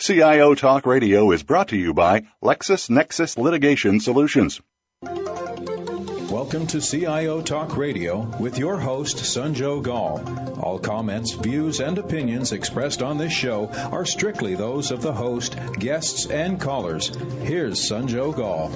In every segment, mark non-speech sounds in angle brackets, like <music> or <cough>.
CIO Talk Radio is brought to you by LexisNexis Litigation Solutions. Welcome to CIO Talk Radio with your host, Sanjog Aul. All comments, views, and opinions expressed on this show are strictly those of the host, guests, and callers. Here's Sanjog Aul.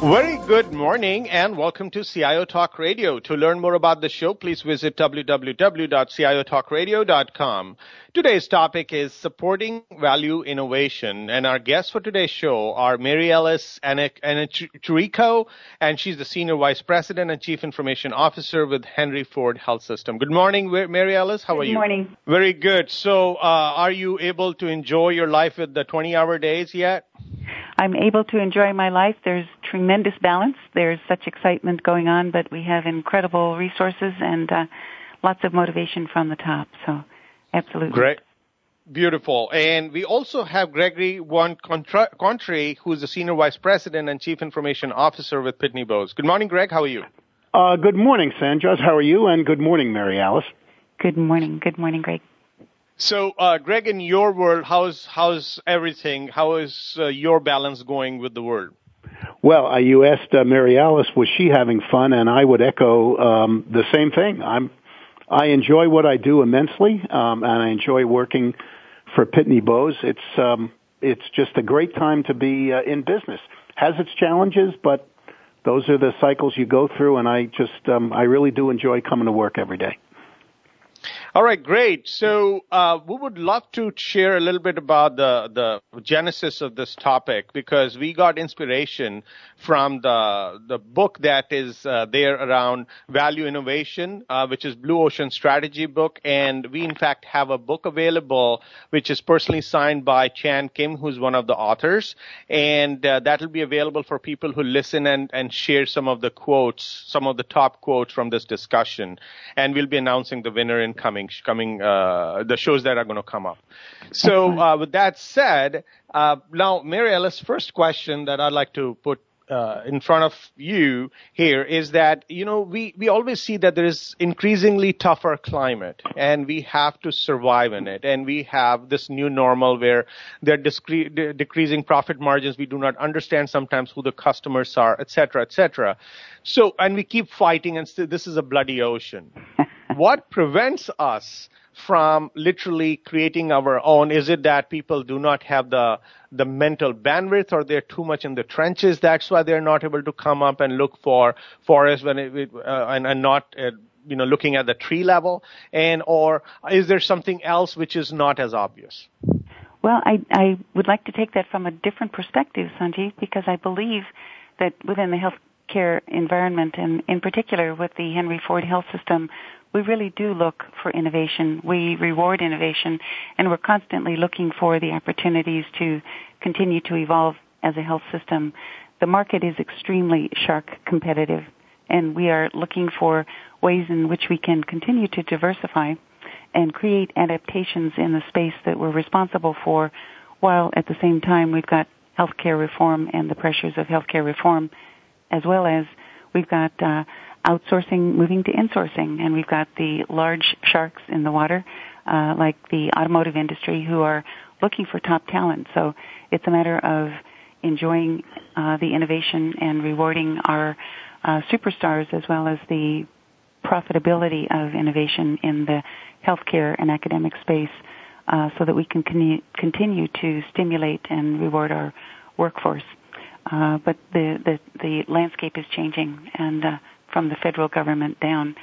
Very good morning and welcome to CIO Talk Radio. To learn more about the show, please visit www.ciotalkradio.com. Today's topic is supporting value innovation, and our guests for today's show are Mary Alice Annecharico, and she's the Senior Vice President and Chief Information Officer with Henry Ford Health System. Good morning, Mary Alice. How are you? Good morning. Very good. So, uh, are you able to enjoy your life with the 20-hour days yet? I'm able to enjoy my life. There's tremendous balance. There's such excitement going on, but we have incredible resources and uh, lots of motivation from the top. So Absolutely. Great. Beautiful. And we also have Gregory Buoncontri, who's the Senior Vice President and Chief Information Officer with Pitney Bowes. Good morning, Greg. How are you? Uh, good morning, Sanjaz. How are you? And good morning, Mary Alice. Good morning. Good morning, Greg. So, uh, Greg, in your world, how's how's everything? How is uh, your balance going with the world? Well, uh, you asked uh, Mary Alice, was she having fun? And I would echo um, the same thing. I'm I enjoy what I do immensely, um, and I enjoy working for Pitney Bowes. It's um, it's just a great time to be uh, in business. Has its challenges, but those are the cycles you go through, and I just um, I really do enjoy coming to work every day. All right, great. So uh, we would love to share a little bit about the the genesis of this topic because we got inspiration from the the book that is uh, there around value innovation, uh, which is Blue Ocean Strategy book, and we in fact have a book available which is personally signed by Chan Kim, who's one of the authors, and uh, that will be available for people who listen and and share some of the quotes, some of the top quotes from this discussion, and we'll be announcing the winner in coming coming coming uh, the shows that are going to come up. So uh, with that said, uh, now Mary Alice, first question that I'd like to put uh, in front of you here is that you know we we always see that there is increasingly tougher climate and we have to survive in it. And we have this new normal where they're discre- de- decreasing profit margins. We do not understand sometimes who the customers are etc etc so and we keep fighting and st- this is a bloody ocean what prevents us from literally creating our own? Is it that people do not have the the mental bandwidth, or they're too much in the trenches? That's why they're not able to come up and look for forests when it, uh, and, and not. Uh, you know, looking at the tree level, and or is there something else which is not as obvious? Well, I, I would like to take that from a different perspective, Sanjeev, because I believe that within the healthcare environment, and in particular with the Henry Ford Health System, we really do look for innovation. We reward innovation, and we're constantly looking for the opportunities to continue to evolve as a health system. The market is extremely shark competitive, and we are looking for ways in which we can continue to diversify and create adaptations in the space that we're responsible for, while at the same time we've got healthcare reform and the pressures of healthcare reform, as well as we've got uh, outsourcing moving to insourcing, and we've got the large sharks in the water, uh, like the automotive industry, who are looking for top talent. So it's a matter of enjoying uh, the innovation and rewarding our uh, superstars as well as the profitability of innovation in the healthcare and academic space uh, so that we can con- continue to stimulate and reward our workforce. Uh, but the, the, the landscape is changing and uh, from the federal government down.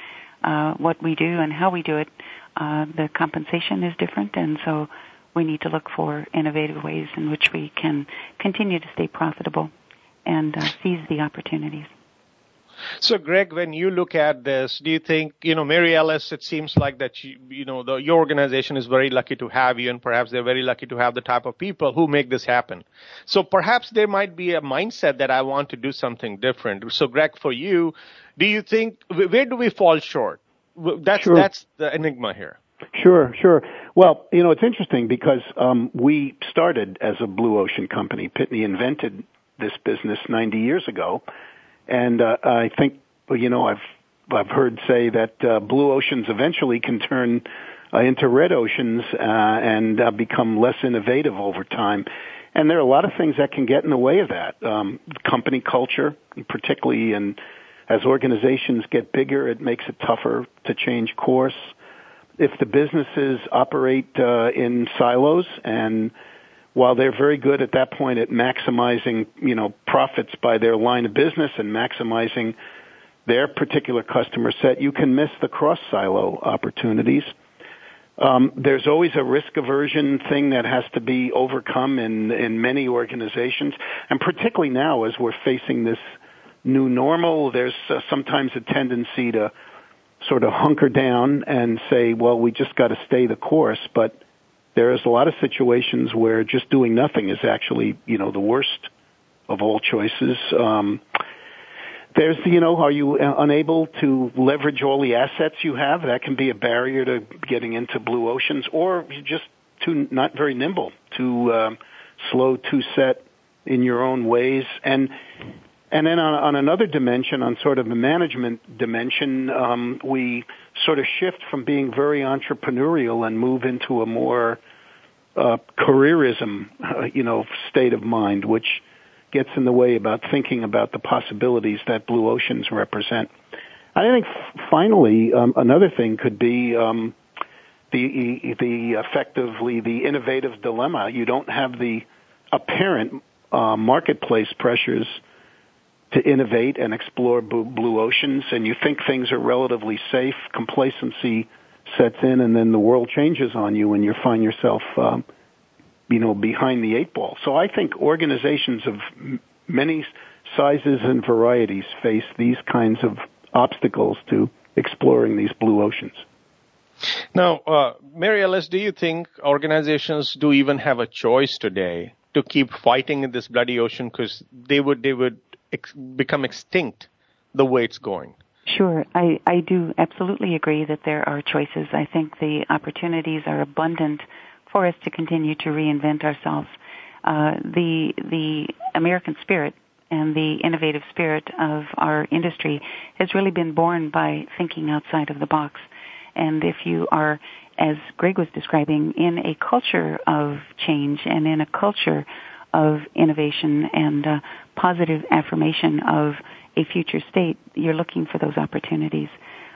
Uh, what we do and how we do it, uh, the compensation is different, and so we need to look for innovative ways in which we can continue to stay profitable and uh, seize the opportunities. So, Greg, when you look at this, do you think, you know, Mary Alice, it seems like that, you, you know, the, your organization is very lucky to have you, and perhaps they're very lucky to have the type of people who make this happen. So perhaps there might be a mindset that I want to do something different. So, Greg, for you, do you think, where do we fall short? That's, sure. that's the enigma here. Sure, sure. Well, you know, it's interesting because um, we started as a blue ocean company. Pitney invented this business 90 years ago and uh, I think, you know, I've I've heard say that uh, blue oceans eventually can turn uh, into red oceans uh, and uh, become less innovative over time. And there are a lot of things that can get in the way of that. Um, company culture, particularly in as organizations get bigger, it makes it tougher to change course. If the businesses operate uh, in silos and while they're very good at that point at maximizing, you know, profits by their line of business and maximizing their particular customer set, you can miss the cross silo opportunities. Um, there's always a risk aversion thing that has to be overcome in in many organizations, and particularly now as we're facing this new normal, there's uh, sometimes a tendency to sort of hunker down and say, well, we just got to stay the course, but there's a lot of situations where just doing nothing is actually, you know, the worst of all choices. Um, there's, you know, are you unable to leverage all the assets you have? That can be a barrier to getting into blue oceans, or you're just too not very nimble, too um, slow, too set in your own ways, and and then on, on another dimension, on sort of a management dimension, um, we sort of shift from being very entrepreneurial and move into a more uh, careerism, uh, you know, state of mind, which gets in the way about thinking about the possibilities that blue oceans represent. I think finally um, another thing could be um, the the effectively the innovative dilemma. You don't have the apparent uh, marketplace pressures to innovate and explore blue oceans and you think things are relatively safe, complacency sets in and then the world changes on you and you find yourself, um, you know, behind the eight ball. So I think organizations of many sizes and varieties face these kinds of obstacles to exploring these blue oceans. Now, uh, Mary Alice, do you think organizations do even have a choice today to keep fighting in this bloody ocean because they would they would ex- become extinct the way it's going. Sure, I, I do absolutely agree that there are choices. I think the opportunities are abundant for us to continue to reinvent ourselves. Uh, the the American spirit and the innovative spirit of our industry has really been born by thinking outside of the box. And if you are, as Greg was describing, in a culture of change and in a culture of innovation and uh, positive affirmation of a future state, you're looking for those opportunities.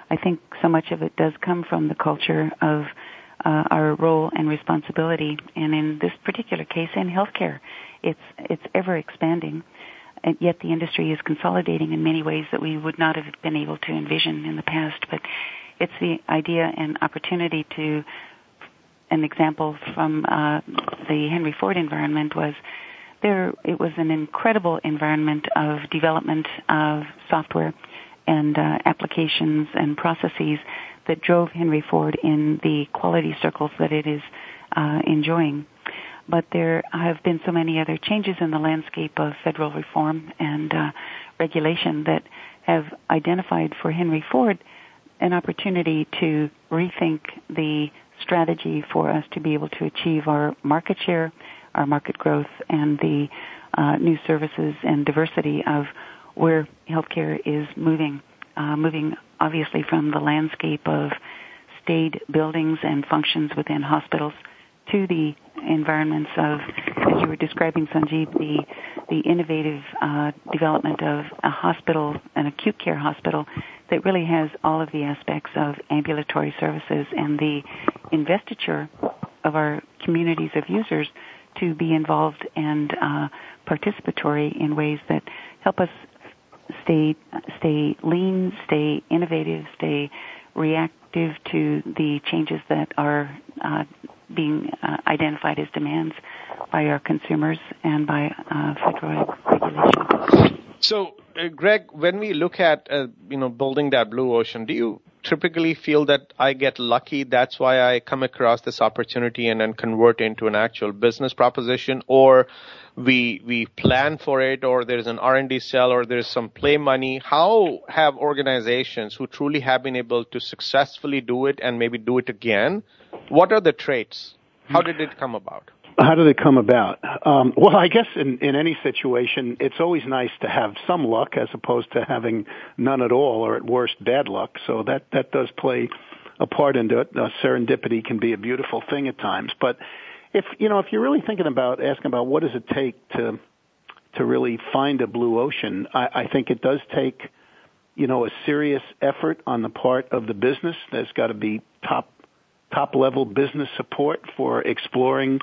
I think so much of it does come from the culture of uh, our role and responsibility, and in this particular case, in healthcare, it's it's ever expanding. And yet, the industry is consolidating in many ways that we would not have been able to envision in the past. But it's the idea and opportunity to. An example from uh, the Henry Ford environment was there it was an incredible environment of development of software and uh, applications and processes that drove Henry Ford in the quality circles that it is uh, enjoying. But there have been so many other changes in the landscape of federal reform and uh, regulation that have identified for Henry Ford an opportunity to rethink the strategy for us to be able to achieve our market share our market growth and the uh, new services and diversity of where healthcare is moving, uh, moving obviously from the landscape of staid buildings and functions within hospitals to the environments of, as you were describing, Sanjeev, the the innovative uh, development of a hospital, an acute care hospital, that really has all of the aspects of ambulatory services and the investiture of our communities of users to be involved and uh, participatory in ways that help us stay stay lean, stay innovative, stay reactive to the changes that are uh, being uh, identified as demands by our consumers and by uh, federal regulation. So, uh, Greg, when we look at uh, you know building that blue ocean, do you typically feel that I get lucky? That's why I come across this opportunity and then convert into an actual business proposition, or we we plan for it, or there's an R and D cell, or there's some play money. How have organizations who truly have been able to successfully do it and maybe do it again? What are the traits? How did it come about? How did it come about? Um, well, I guess in, in any situation, it's always nice to have some luck as opposed to having none at all, or at worst, bad luck. So that that does play a part into it. Uh, serendipity can be a beautiful thing at times, but if you know, if you're really thinking about asking about what does it take to to really find a blue ocean, I, I think it does take you know a serious effort on the part of the business. There's got to be top top level business support for exploring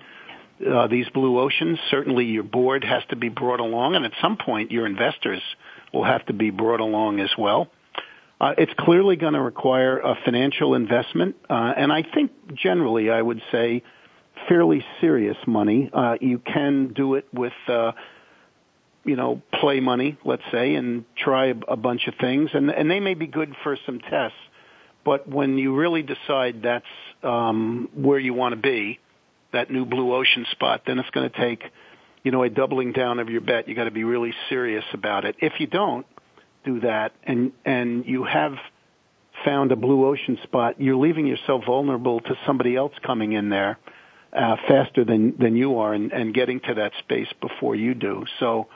uh, these blue oceans. Certainly, your board has to be brought along, and at some point, your investors will have to be brought along as well. Uh, it's clearly going to require a financial investment, uh, and I think generally, I would say, fairly serious money. Uh, you can do it with, uh, you know, play money, let's say, and try a, bunch of things, and and they may be good for some tests. But when you really decide that's um, where you want to be, that new blue ocean spot, then it's going to take, you know, a doubling down of your bet. You got to be really serious about it. If you don't do that and, and you have found a blue ocean spot, you're leaving yourself vulnerable to somebody else coming in there, uh, faster than, than you are and, and getting to that space before you do. So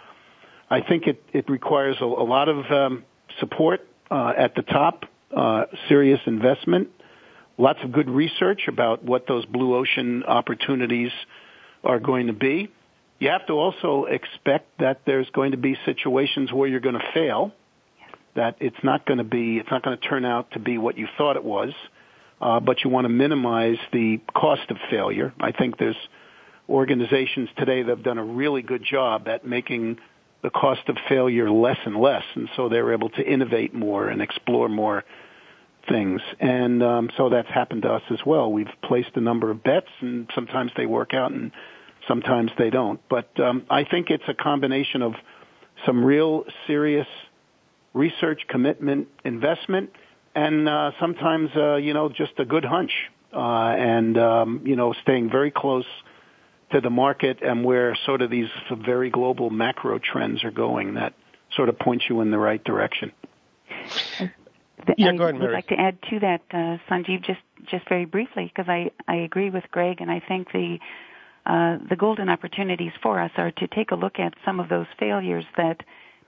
I think it, it requires a, a lot of, um, support, uh, at the top, uh, serious investment, lots of good research about what those blue ocean opportunities are going to be. You have to also expect that there's going to be situations where you're going to fail, that it's not going to be, it's not going to turn out to be what you thought it was, uh, but you want to minimize the cost of failure. I think there's organizations today that have done a really good job at making the cost of failure less and less, and so they're able to innovate more and explore more things. And um, so that's happened to us as well. We've placed a number of bets, and sometimes they work out, and sometimes they don't. But um, I think it's a combination of some real serious research, commitment, investment, and uh, sometimes uh, you know just a good hunch, uh, and um, you know staying very close to the market and where sort of these very global macro trends are going that sort of point you in the right direction yeah, go ahead, I would like to add to that, uh, Sanjeev, just just very briefly, because I I agree with Greg, and I think the uh, the golden opportunities for us are to take a look at some of those failures that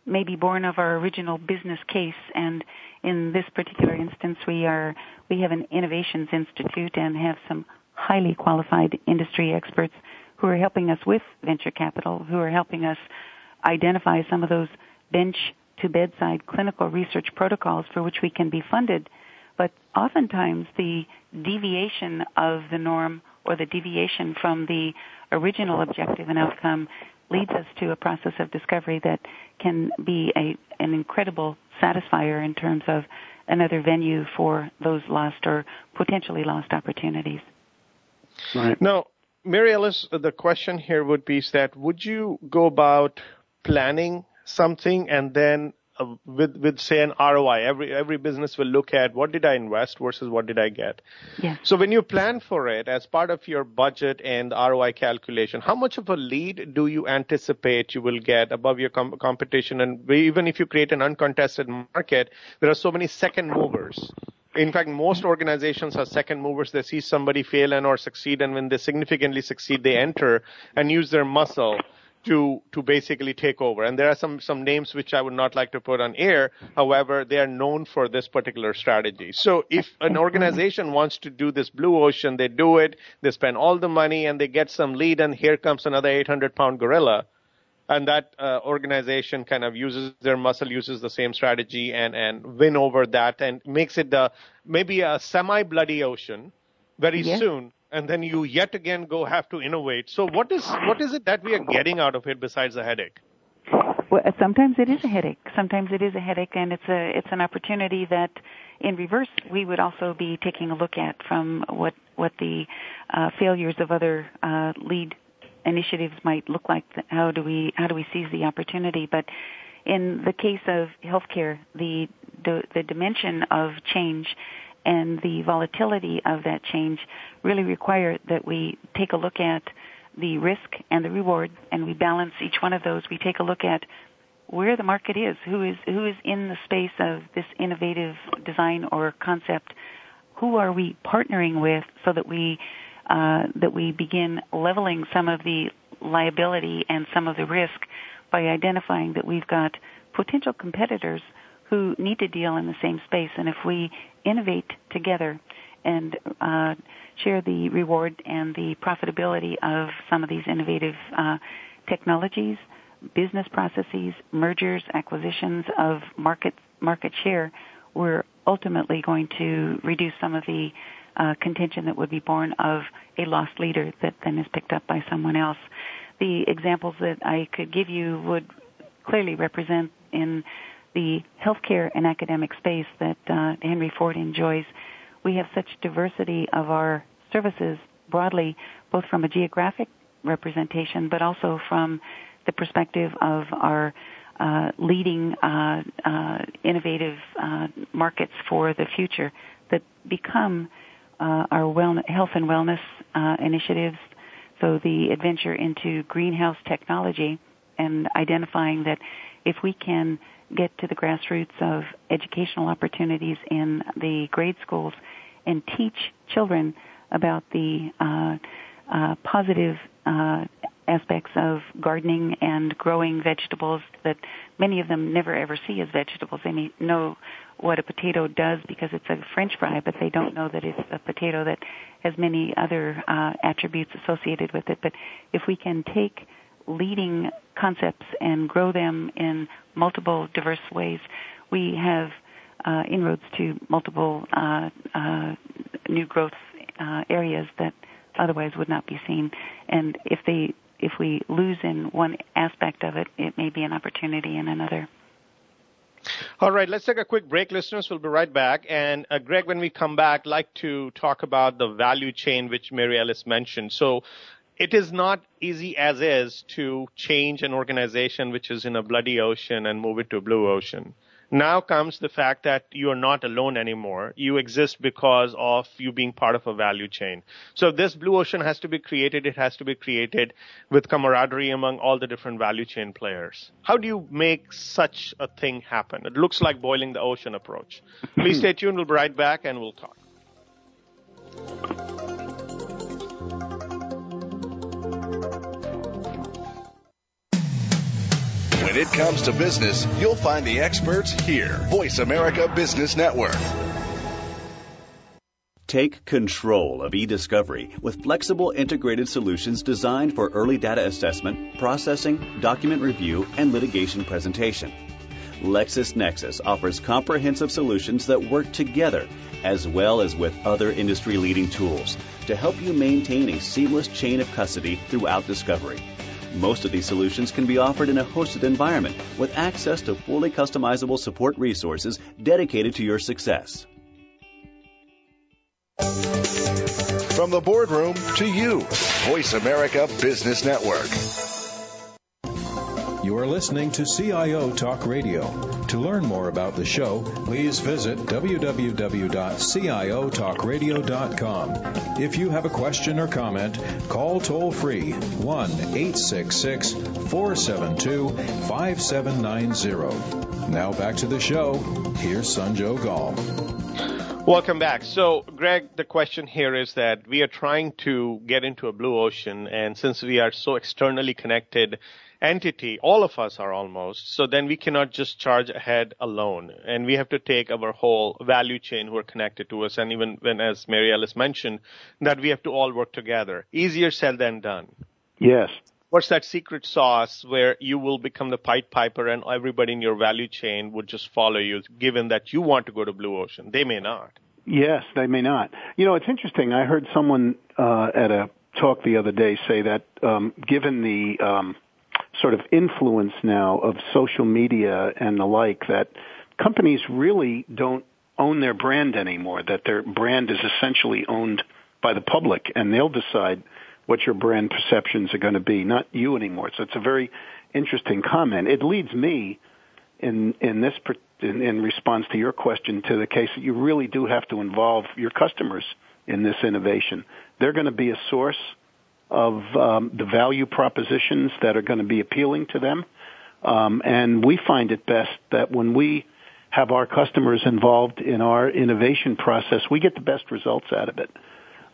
may be born of our original business case. And in this particular instance, we are we have an innovations institute and have some highly qualified industry experts who are helping us with venture capital, who are helping us identify some of those bench to bedside clinical research protocols for which we can be funded. But oftentimes the deviation of the norm or the deviation from the original objective and outcome leads us to a process of discovery that can be a, an incredible satisfier in terms of another venue for those lost or potentially lost opportunities. Right. Now, Mary Alice, the question here would be that would you go about planning something and then uh, with with say an ROI every every business will look at what did I invest versus what did I get yeah. so when you plan for it as part of your budget and ROI calculation how much of a lead do you anticipate you will get above your com- competition and even if you create an uncontested market there are so many second movers in fact, most organizations are second movers. They see somebody fail and or succeed, and when they significantly succeed, they enter and use their muscle to to basically take over. And there are some some names which I would not like to put on air. However, they are known for this particular strategy. So if an organization wants to do this blue ocean, they do it. They spend all the money and they get some lead, and here comes another 800 pound gorilla. And that uh, organization kind of uses their muscle, uses the same strategy, and and win over that, and makes it the maybe a semi bloody ocean very yeah. soon and then you yet again go have to innovate. So what is what is it that we are getting out of it besides a headache? Well, sometimes it is a headache. Sometimes it is a headache, and it's a it's an opportunity that, in reverse, we would also be taking a look at from what what the uh, failures of other uh, lead initiatives might look like. How do we how do we seize the opportunity? But in the case of healthcare, the, the, the dimension of change and the volatility of that change really require that we take a look at the risk and the reward and we balance each one of those. We take a look at where the market is, who is who is in the space of this innovative design or concept, who are we partnering with so that we uh, that we begin leveling some of the liability and some of the risk by identifying that we've got potential competitors who need to deal in the same space. And if we innovate together and uh, share the reward and the profitability of some of these innovative uh, technologies, business processes, mergers, acquisitions of market market share, we're ultimately going to reduce some of the uh, contention that would be born of a lost leader that then is picked up by someone else. The examples that I could give you would clearly represent in the healthcare and academic space that uh, Henry Ford enjoys. We have such diversity of our services broadly, both from a geographic representation, but also from the perspective of our uh, leading uh, uh, innovative uh, markets for the future that become uh, our well- health and wellness uh, initiatives. So the adventure into greenhouse technology and identifying that if we can get to the grassroots of educational opportunities in the grade schools and teach children about the uh, uh, positive uh, aspects of gardening and growing vegetables that many of them never ever see as vegetables. They may know what a potato does because it's a French fry, but they don't know that it's a potato that has many other uh, attributes associated with it. But if we can take leading concepts and grow them in multiple diverse ways, we have uh, inroads to multiple uh, uh, new growth uh, areas that otherwise would not be seen. And if they if we lose in one aspect of it, it may be an opportunity in another. All right, let's take a quick break, listeners. We'll be right back. And uh, Greg, when we come back, like to talk about the value chain which Mary Alice mentioned. So it is not easy as is to change an organization which is in a bloody ocean and move it to a blue ocean. Now comes the fact that you are not alone anymore. You exist because of you being part of a value chain. So this blue ocean has to be created. It has to be created with camaraderie among all the different value chain players. How do you make such a thing happen? It looks like boiling the ocean approach. Please stay tuned. We'll be right back and we'll talk. It comes to business, you'll find the experts here. Voice America Business Network. Take control of e-discovery with flexible integrated solutions designed for early data assessment, processing, document review, and litigation presentation. LexisNexis offers comprehensive solutions that work together as well as with other industry leading tools to help you maintain a seamless chain of custody throughout discovery. Most of these solutions can be offered in a hosted environment with access to fully customizable support resources dedicated to your success. From the boardroom to you, Voice America Business Network. You are listening to CIO Talk Radio. To learn more about the show, please visit www.ciotalkradio.com. If you have a question or comment, call toll free 1 866 472 5790. Now back to the show. Here's Sanjog Aul. Welcome back. So, Greg, the question here is that we are trying to get into a blue ocean, and since we are so externally connected entity, all of us are almost, so then we cannot just charge ahead alone. And we have to take our whole value chain who are connected to us. And even when, as Mary Alice mentioned, that we have to all work together. Easier said than done. Yes. What's that secret sauce where you will become the Pied Piper and everybody in your value chain would just follow you, given that you want to go to Blue Ocean? They may not. Yes, they may not. You know, it's interesting. I heard someone uh, at a talk the other day say that um, given the um, sort of influence now of social media and the like that companies really don't own their brand anymore, that their brand is essentially owned by the public and they'll decide what your brand perceptions are going to be, not you anymore. So it's a very interesting comment. It leads me in in this in, in response to your question to the case that you really do have to involve your customers in this innovation. They're going to be a source of um, the value propositions that are going to be appealing to them. Um, and we find it best that when we have our customers involved in our innovation process, we get the best results out of it.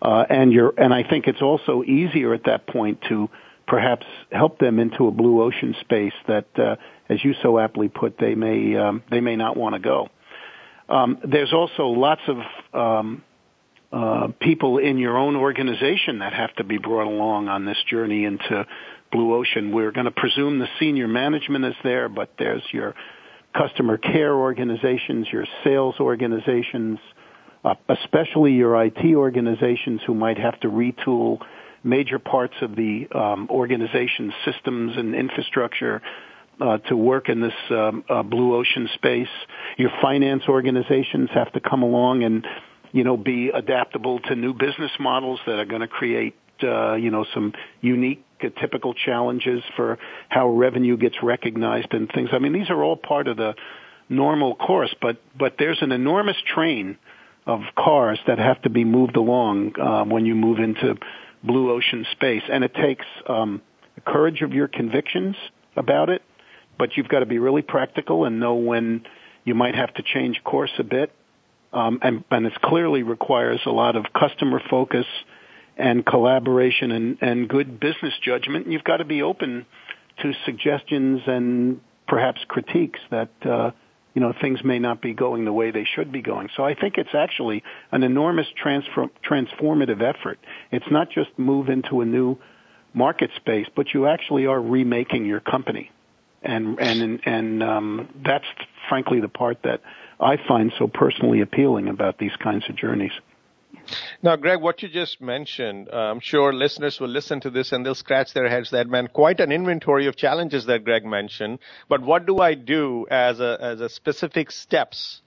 Uh, and you're, and I think it's also easier at that point to perhaps help them into a blue ocean space that, uh, as you so aptly put, they may um, they may not want to go. Um, there's also lots of um, uh, people in your own organization that have to be brought along on this journey into blue ocean. We're going to presume the senior management is there, but there's your customer care organizations, your sales organizations, uh, especially your IT organizations who might have to retool major parts of the um, organization's systems and infrastructure uh, to work in this um, uh, blue ocean space. Your finance organizations have to come along and you know be adaptable to new business models that are going to create uh, you know some unique uh, typical challenges for how revenue gets recognized and things. I mean, these are all part of the normal course, but but there's an enormous train of cars that have to be moved along uh, when you move into blue ocean space, and it takes um, courage of your convictions about it, but you've got to be really practical and know when you might have to change course a bit, um, and, and it clearly requires a lot of customer focus and collaboration and, and good business judgment. You've got to be open to suggestions and perhaps critiques that uh, you know things may not be going the way they should be going. So I think it's actually an enormous transform, transformative effort. It's not just move into a new market space, but you actually are remaking your company, and and and um, that's frankly the part that I find so personally appealing about these kinds of journeys. Now, Greg, what you just mentioned, uh, I'm sure listeners will listen to this and they'll scratch their heads that, man, quite an inventory of challenges that Greg mentioned. But what do I do as a, as a specific steps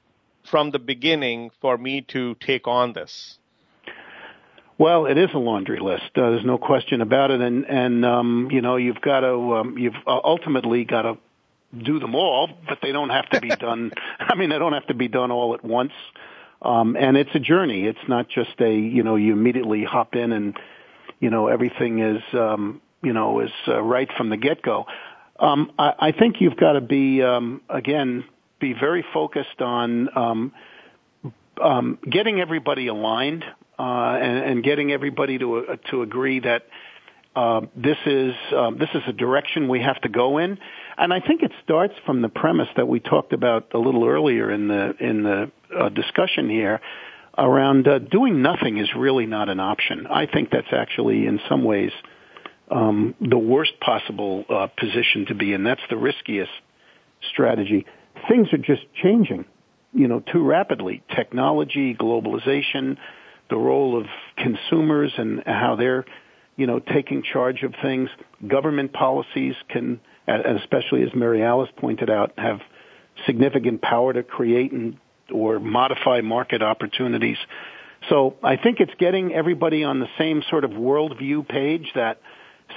from the beginning for me to take on this? Well, it is a laundry list. Uh, there's no question about it, and and um, you know you've got to um, you've uh, ultimately got to do them all, but they don't have to be <laughs> done. I mean, they don't have to be done all at once. Um, and it's a journey. It's not just a, you know, you immediately hop in and, you know, everything is, um, you know, is uh, right from the get-go. Um, I, I think you've got to be, um, again, be very focused on um, um, getting everybody aligned uh, and, and getting everybody to uh, to agree that uh, this is um, this is a direction we have to go in. And I think it starts from the premise that we talked about a little earlier in the in the uh, discussion here around uh, doing nothing is really not an option. I think that's actually in some ways um, the worst possible uh, position to be in. That's the riskiest strategy. Things are just changing, you know, too rapidly. Technology, globalization, the role of consumers and how they're, you know, taking charge of things. Government policies can especially as Mary Alice pointed out, have significant power to create and or modify market opportunities. So I think it's getting everybody on the same sort of worldview page that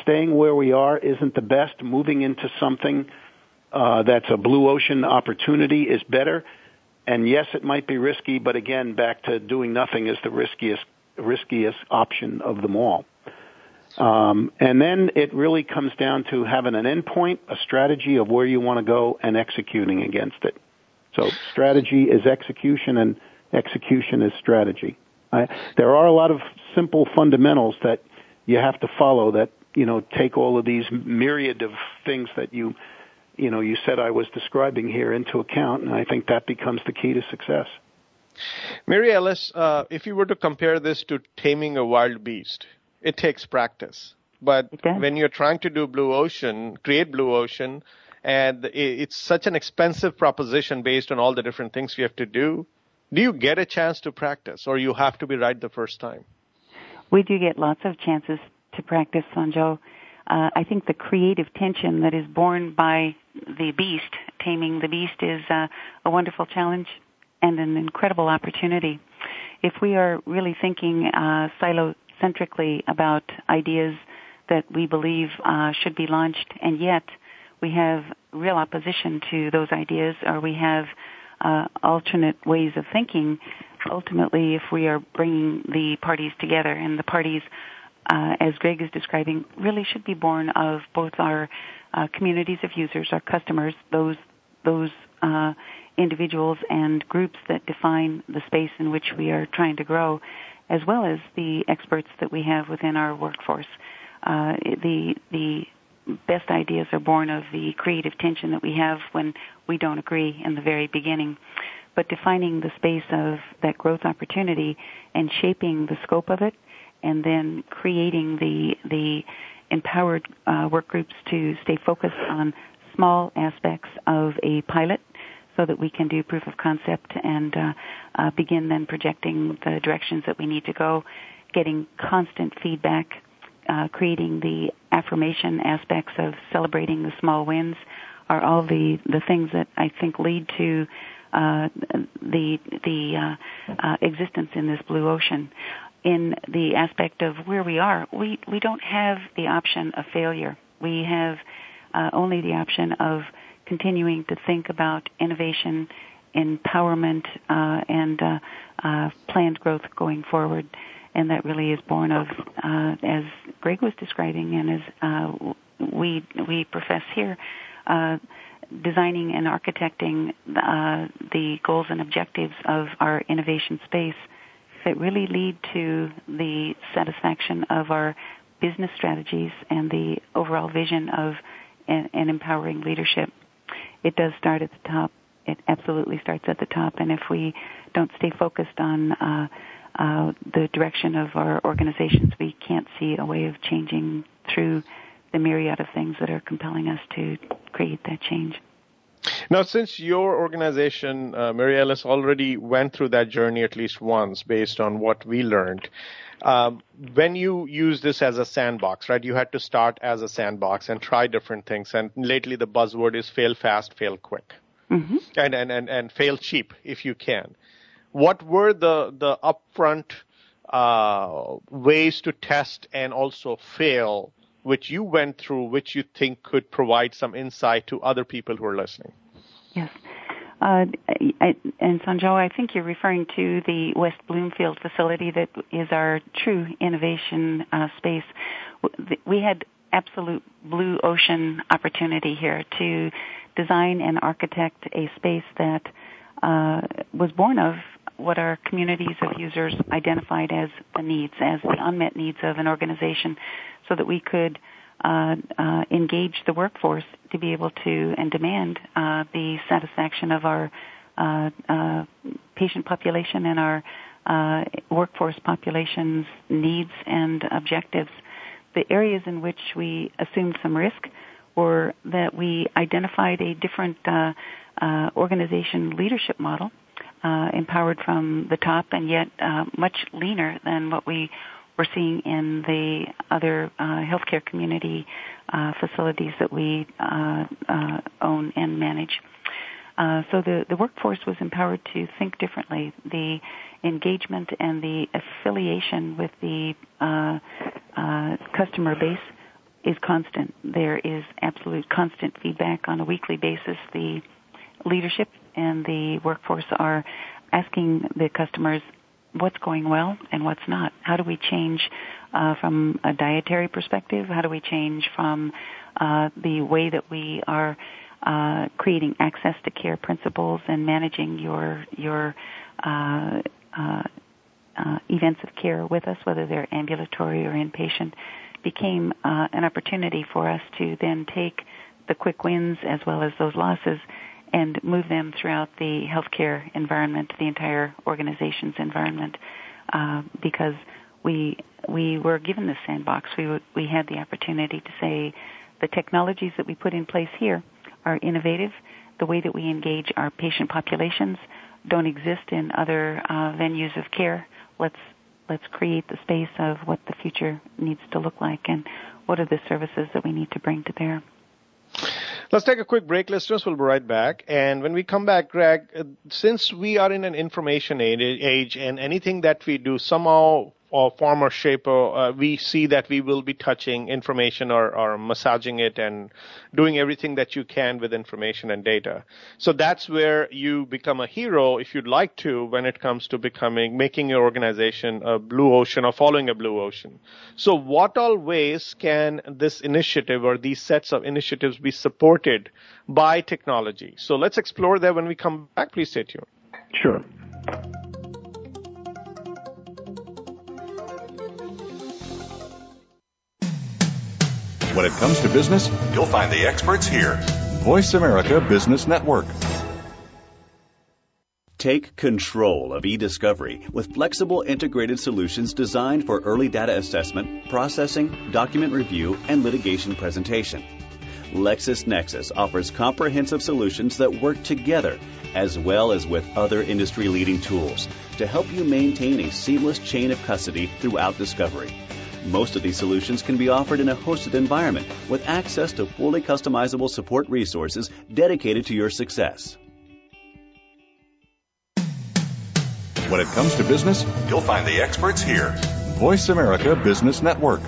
staying where we are isn't the best. Moving into something uh, that's a blue ocean opportunity is better. And yes, it might be risky, but again, back to doing nothing is the riskiest riskiest option of them all. Um, and then it really comes down to having an endpoint, a strategy of where you want to go, and executing against it. So strategy is execution, and execution is strategy. I, there are a lot of simple fundamentals that you have to follow that you know take all of these myriad of things that you you know you said I was describing here into account, and I think that becomes the key to success. Mary Alice, uh, if you were to compare this to taming a wild beast, it takes practice. But when you're trying to do blue ocean, create blue ocean, and it's such an expensive proposition based on all the different things you have to do, do you get a chance to practice or you have to be right the first time? We do get lots of chances to practice, Sanjo. Uh, I think the creative tension that is born by the beast, taming the beast, is uh, a wonderful challenge and an incredible opportunity. If we are really thinking uh, silo centrically about ideas that we believe uh, should be launched, and yet we have real opposition to those ideas or we have uh, alternate ways of thinking, ultimately, if we are bringing the parties together, and the parties, uh, as Greg is describing, really should be born of both our uh, communities of users, our customers, those those uh, individuals and groups that define the space in which we are trying to grow, as well as the experts that we have within our workforce. Uh, the the best ideas are born of the creative tension that we have when we don't agree in the very beginning. But defining the space of that growth opportunity and shaping the scope of it, and then creating the the empowered uh, work groups to stay focused on small aspects of a pilot so that we can do proof of concept and uh, uh, begin then projecting the directions that we need to go, getting constant feedback, uh, creating the affirmation aspects of celebrating the small wins are all the, the things that I think lead to uh, the the uh, uh, existence in this blue ocean. In the aspect of where we are, we we don't have the option of failure. We have uh, only the option of continuing to think about innovation, empowerment, uh, and uh, uh, planned growth going forward. And that really is born of, uh, as Greg was describing, and as uh, we we profess here, uh, designing and architecting the goals and objectives of our innovation space that really lead to the satisfaction of our business strategies and the overall vision of and, and empowering leadership. It does start at the top. It absolutely starts at the top. And if we don't stay focused on uh, uh, the direction of our organizations, we can't see a way of changing through the myriad of things that are compelling us to create that change. Now, since your organization, uh, Mary Alice, already went through that journey at least once based on what we learned, um, when you use this as a sandbox, right, you had to start as a sandbox and try different things. And lately the buzzword is fail fast, fail quick. Mm-hmm. And, and, and, and fail cheap if you can. What were the, the upfront uh, ways to test and also fail which you went through, which you think could provide some insight to other people who are listening? Yes. Uh, and Sanjo, I think you're referring to the West Bloomfield facility that is our true innovation uh, space. We had absolute blue ocean opportunity here to design and architect a space that uh, was born of what our communities of users identified as the needs, as the unmet needs of an organization, so that we could uh, uh, engage the workforce to be able to and demand uh, the satisfaction of our uh, uh, patient population and our uh, workforce population's needs and objectives. The areas in which we assumed some risk were that we identified a different uh uh organization leadership model, uh empowered from the top and yet uh much leaner than what we we're seeing in the other uh, healthcare community uh, facilities that we uh, uh, own and manage. Uh, so the, the workforce was empowered to think differently. The engagement and the affiliation with the uh, customer base is constant. There is absolute constant feedback on a weekly basis. The leadership and the workforce are asking the customers what's going well and what's not. How do we change uh, from a dietary perspective? How do we change from uh, the way that we are uh, creating access to care principles and managing your your uh, uh, uh, events of care with us, whether they're ambulatory or inpatient, became uh an opportunity for us to then take the quick wins as well as those losses and move them throughout the healthcare environment, the entire organization's environment, uh, because we we were given this sandbox. We we had the opportunity to say the technologies that we put in place here are innovative. The way that we engage our patient populations don't exist in other uh, venues of care. Let's let's create the space of what the future needs to look like and what are the services that we need to bring to bear. Let's take a quick break, listeners. We'll be right back. And when we come back, Greg, uh, since we are in an information age and anything that we do somehow or form or shape, uh, we see that we will be touching information or, or massaging it and doing everything that you can with information and data. So that's where you become a hero, if you'd like to, when it comes to becoming, making your organization a blue ocean or following a blue ocean. So what all ways can this initiative or these sets of initiatives be supported by technology? So let's explore that when we come back. Please stay tuned. Sure. When it comes to business, you'll find the experts here. Voice America Business Network. Take control of e-discovery with flexible integrated solutions designed for early data assessment, processing, document review, and litigation presentation. LexisNexis offers comprehensive solutions that work together as well as with other industry leading tools to help you maintain a seamless chain of custody throughout discovery. Most of these solutions can be offered in a hosted environment with access to fully customizable support resources dedicated to your success. When it comes to business, you'll find the experts here. Voice America Business Network.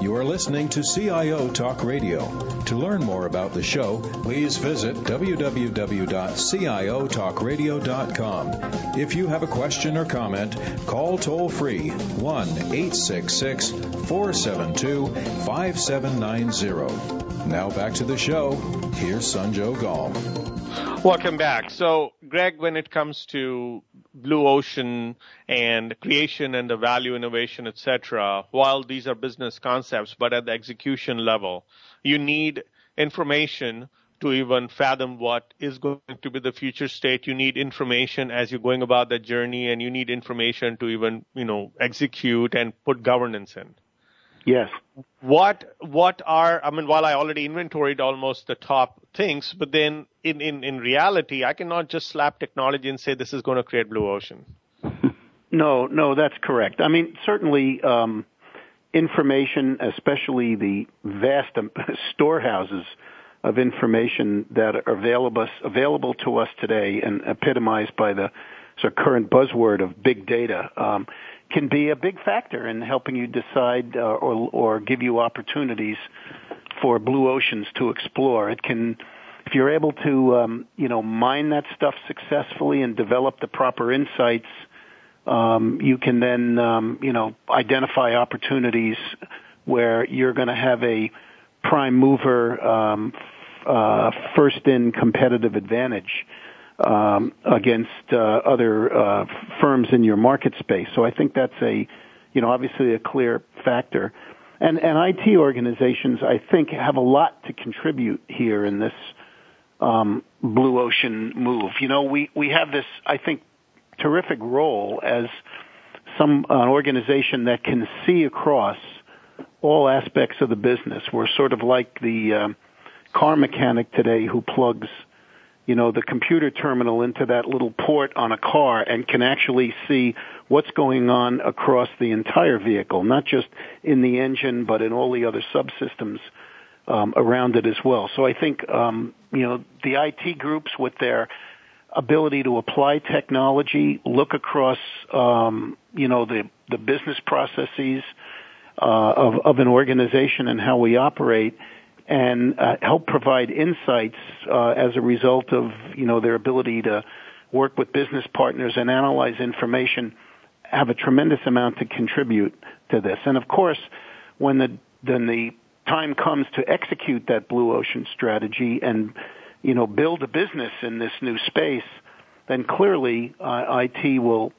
You are listening to CIO Talk Radio. To learn more about the show, please visit www.ciotalkradio.com. If you have a question or comment, call toll free 1 866 472 5790. Now back to the show. Here's Sanjog Aul. Welcome back. So, Greg, when it comes to blue ocean and creation and the value innovation, etc., while these are business concepts, but at the execution level, you need information to even fathom what is going to be the future state. You need information as you're going about that journey, and you need information to even, you know, execute and put governance in. Yes. What what are I mean while I already inventoried almost the top things, but then in, in, in reality I cannot just slap technology and say this is going to create blue ocean. <laughs> No, no, that's correct. I mean certainly um, information, especially the vast <laughs> storehouses of information that are available available to us today and epitomized by the sort of current buzzword of big data. Um, can be a big factor in helping you decide uh, or, or give you opportunities for blue oceans to explore. It can, if you're able to, um, you know, mine that stuff successfully and develop the proper insights, um, you can then, um, you know, identify opportunities where you're going to have a prime mover, um, uh, first in competitive advantage um, against uh, other uh, firms in your market space. So I think that's a, you know, obviously a clear factor. And, and IT organizations, I think, have a lot to contribute here in this um, blue ocean move. You know, we, we have this, I think, terrific role as some an organization that can see across all aspects of the business. We're sort of like the uh, car mechanic today who plugs you know, the computer terminal into that little port on a car and can actually see what's going on across the entire vehicle, not just in the engine, but in all the other subsystems um, around it as well. So I think, um, you know, the IT groups with their ability to apply technology, look across, um, you know, the, the business processes uh, of, of an organization and how we operate – and uh, help provide insights uh, as a result of you know their ability to work with business partners and analyze information have a tremendous amount to contribute to this. And of course, when the then the time comes to execute that blue ocean strategy and you know build a business in this new space, then clearly uh, IT will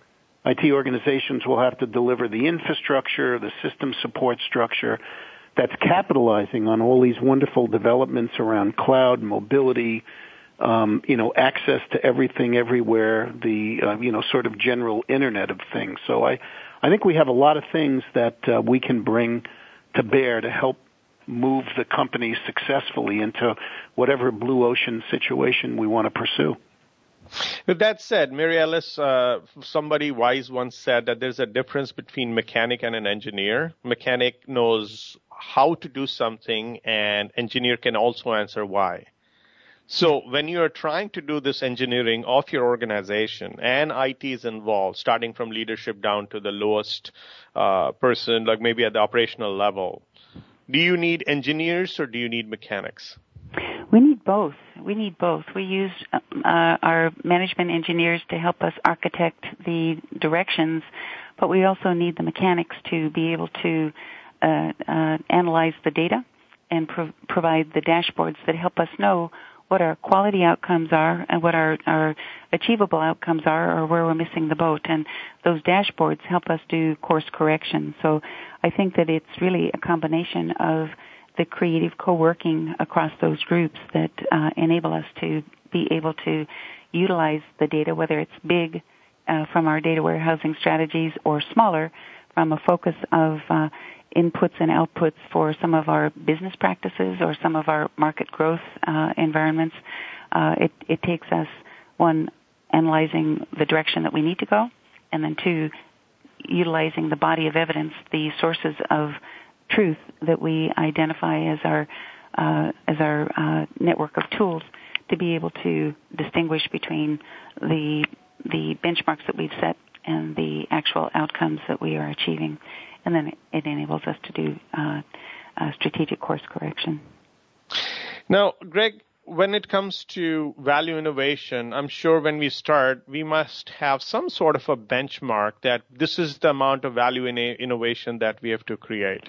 IT organizations will have to deliver the infrastructure, the system support structure, that's capitalizing on all these wonderful developments around cloud, mobility, um, you know, access to everything everywhere, the, uh, you know, sort of general internet of things. So I, I think we have a lot of things that uh, we can bring to bear to help move the company successfully into whatever blue ocean situation we want to pursue. With that said, Mary Alice, uh, somebody wise once said that there's a difference between mechanic and an engineer. Mechanic knows how to do something and engineer can also answer why. So when you are trying to do this engineering of your organization and IT is involved, starting from leadership down to the lowest uh, person, like maybe at the operational level, do you need engineers or do you need mechanics? We need both. We need both. We use uh, our management engineers to help us architect the directions, but we also need the mechanics to be able to uh, uh, analyze the data and pro- provide the dashboards that help us know what our quality outcomes are and what our, our achievable outcomes are or where we're missing the boat. And those dashboards help us do course correction. So I think that it's really a combination of the creative co-working across those groups that uh, enable us to be able to utilize the data, whether it's big uh, from our data warehousing strategies or smaller from a focus of uh, inputs and outputs for some of our business practices or some of our market growth uh, environments. Uh, it, it takes us one analyzing the direction that we need to go, and then two utilizing the body of evidence, the sources of truth that we identify as our uh, as our uh, network of tools to be able to distinguish between the the benchmarks that we've set and the actual outcomes that we are achieving and then it enables us to do uh, strategic course correction. Now, Greg, when it comes to value innovation, I'm sure when we start, we must have some sort of a benchmark that this is the amount of value in innovation that we have to create.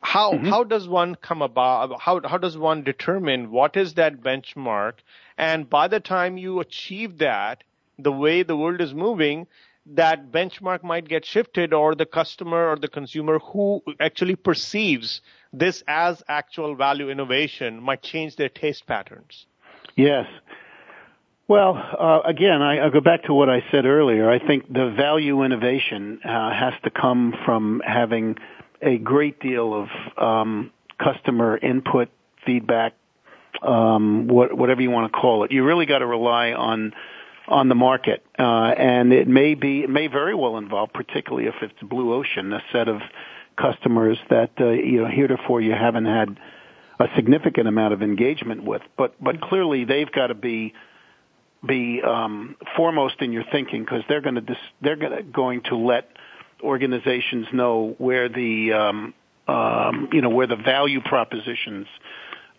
How mm-hmm. how does one come about? How how does one determine what is that benchmark? And by the time you achieve that, the way the world is moving, that benchmark might get shifted or the customer or the consumer who actually perceives this as actual value innovation might change their taste patterns. Yes. Well, uh, again, I, will go back to what I said earlier. I think the value innovation uh, has to come from having a great deal of um, customer input, feedback, um, what, whatever you want to call it. You really got to rely on on the market, uh, and it may be it may very well involve, particularly if it's blue ocean, a set of customers that uh, you know heretofore you haven't had a significant amount of engagement with, but but clearly they've got to be be um, foremost in your thinking because they're going to dis- they're gonna, going to let organizations know where the um, um, you know where the value propositions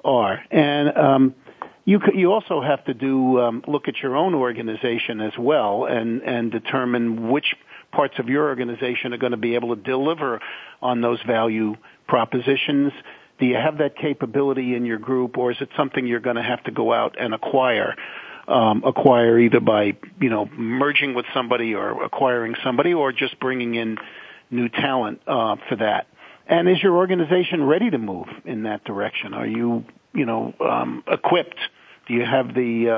are, and um, you you also have to do um, look at your own organization as well and and determine which parts of your organization are going to be able to deliver on those value propositions. Do you have that capability in your group, or is it something you're going to have to go out and acquire? Um, acquire either by you know merging with somebody or acquiring somebody, or just bringing in new talent uh, for that. And is your organization ready to move in that direction? Are you you know, um, equipped? Do you have the,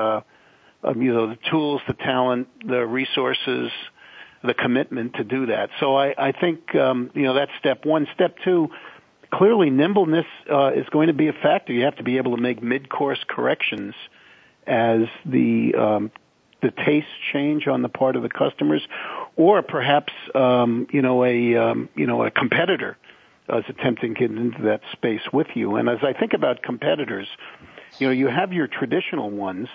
uh, um, you know, the tools, the talent, the resources, the commitment to do that? So I, I think, um, you know, that's step one. Step two, clearly nimbleness uh, is going to be a factor. You have to be able to make mid-course corrections as the um, the taste change on the part of the customers, or perhaps um, you know a um, you know a competitor is attempting to get into that space with you. And as I think about competitors, you know, you have your traditional ones,